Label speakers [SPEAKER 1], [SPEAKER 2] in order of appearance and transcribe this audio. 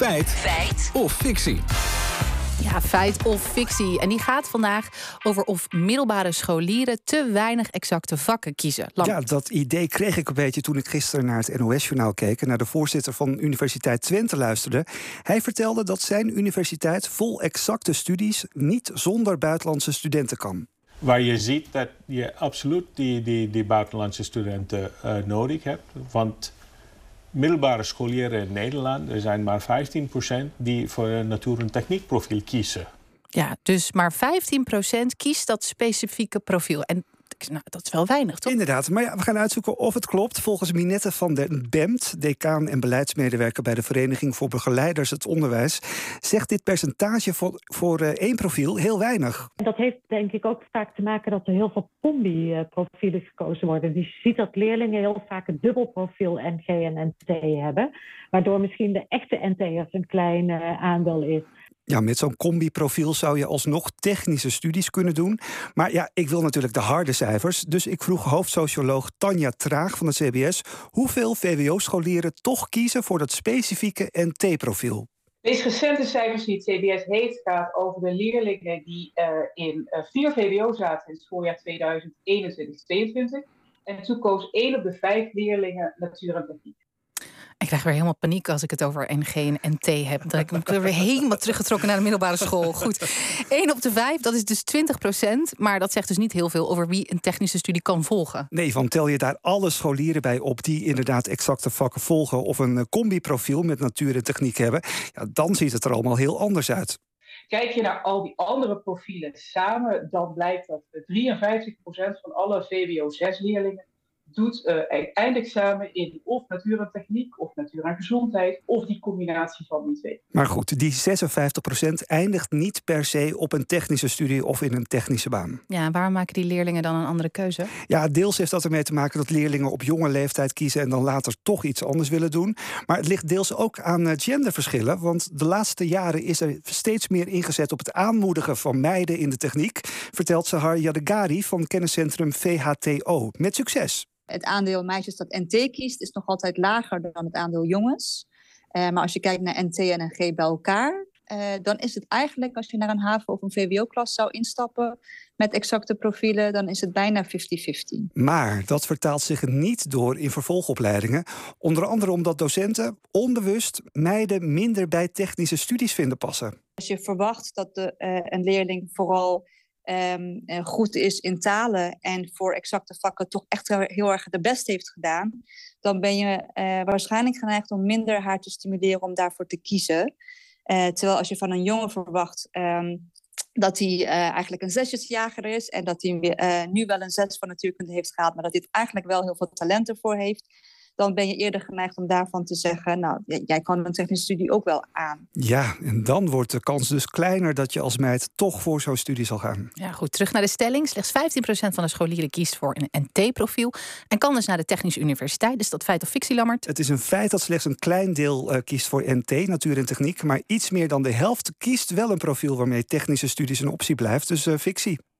[SPEAKER 1] Feit.
[SPEAKER 2] Feit.
[SPEAKER 1] Of fictie.
[SPEAKER 3] Ja, feit of fictie. En die gaat vandaag over of middelbare scholieren te weinig exacte vakken kiezen.
[SPEAKER 4] Ja, dat idee kreeg ik een beetje toen ik gisteren naar het NOS-journaal keek en naar de voorzitter van Universiteit Twente luisterde. Hij vertelde dat zijn universiteit vol exacte studies niet zonder buitenlandse studenten kan.
[SPEAKER 5] Waar je ziet dat je absoluut die, die, die buitenlandse studenten uh, nodig hebt. Want middelbare scholieren in Nederland, er zijn maar 15% die voor een natuur- en techniekprofiel kiezen.
[SPEAKER 3] Ja, dus maar 15% kiest dat specifieke profiel. En nou, dat is wel weinig, toch?
[SPEAKER 4] Inderdaad, maar ja, we gaan uitzoeken of het klopt. Volgens Minette van den Bemt, decaan en beleidsmedewerker bij de Vereniging voor Begeleiders het Onderwijs, zegt dit percentage voor, voor uh, één profiel heel weinig.
[SPEAKER 6] Dat heeft denk ik ook vaak te maken dat er heel veel combi-profielen gekozen worden. Dus je ziet dat leerlingen heel vaak een dubbel profiel NG en NT hebben, waardoor misschien de echte NT'ers een klein uh, aandeel is.
[SPEAKER 4] Ja, met zo'n combi-profiel zou je alsnog technische studies kunnen doen. Maar ja, ik wil natuurlijk de harde cijfers. Dus ik vroeg hoofdsocioloog Tanja Traag van de CBS... hoeveel VWO-scholieren toch kiezen voor dat specifieke NT-profiel.
[SPEAKER 7] De meest recente cijfers die het CBS heeft gaat over de leerlingen die uh, in uh, vier VWO zaten in het voorjaar 2021-2022. En toen koos één op de vijf leerlingen natuur en techniek.
[SPEAKER 3] Ik krijg weer helemaal paniek als ik het over NG en NT heb. Dan ben ik weer helemaal teruggetrokken naar de middelbare school. Goed. 1 op de 5, dat is dus 20 procent. Maar dat zegt dus niet heel veel over wie een technische studie kan volgen.
[SPEAKER 4] Nee, van tel je daar alle scholieren bij op die inderdaad exacte vakken volgen. of een combi-profiel met natuur en techniek hebben. Ja, dan ziet het er allemaal heel anders uit.
[SPEAKER 7] Kijk je naar al die andere profielen samen, dan blijkt dat 53% van alle VWO-6-leerlingen doet uh, eindexamen in of natuur en techniek, of natuur en gezondheid, of die combinatie van die twee.
[SPEAKER 4] Maar goed, die 56% eindigt niet per se op een technische studie of in een technische baan.
[SPEAKER 3] Ja, waarom maken die leerlingen dan een andere keuze?
[SPEAKER 4] Ja, deels heeft dat ermee te maken dat leerlingen op jonge leeftijd kiezen en dan later toch iets anders willen doen. Maar het ligt deels ook aan eh, genderverschillen, want de laatste jaren is er steeds meer ingezet op het aanmoedigen van meiden in de techniek, vertelt Sahar Yadegari van kenniscentrum VHTO. Met succes.
[SPEAKER 8] Het aandeel meisjes dat NT kiest is nog altijd lager dan het aandeel jongens. Uh, maar als je kijkt naar NT en NG bij elkaar, uh, dan is het eigenlijk als je naar een HAVO of een VWO-klas zou instappen met exacte profielen, dan is het bijna 50-50.
[SPEAKER 4] Maar dat vertaalt zich niet door in vervolgopleidingen. Onder andere omdat docenten onbewust meiden minder bij technische studies vinden passen.
[SPEAKER 8] Als je verwacht dat de, uh, een leerling vooral um, goed is in talen en voor exacte vakken toch echt heel erg de best heeft gedaan, dan ben je uh, waarschijnlijk geneigd om minder haar te stimuleren om daarvoor te kiezen. Uh, terwijl als je van een jongen verwacht um, dat hij eigenlijk een zesjesjager is en dat hij nu wel een zes van natuurkunde heeft gehaald, maar dat hij eigenlijk wel heel veel talent ervoor heeft, dan ben je eerder geneigd om daarvan te zeggen, nou, jij kan een technische studie ook wel aan.
[SPEAKER 4] Ja, en dan wordt de kans dus kleiner dat je als meid toch voor zo'n studie zal gaan.
[SPEAKER 3] Ja, goed. Terug naar de stelling. Slechts 15% van de scholieren kiest voor een NT-profiel en kan dus naar de Technische Universiteit. Is dat feit of fictie, Lammert?
[SPEAKER 4] Het is een feit dat slechts een klein deel uh, kiest voor NT, natuur en techniek, maar iets meer dan de helft kiest wel een profiel waarmee technische studies een optie blijft. Dus uh, fictie.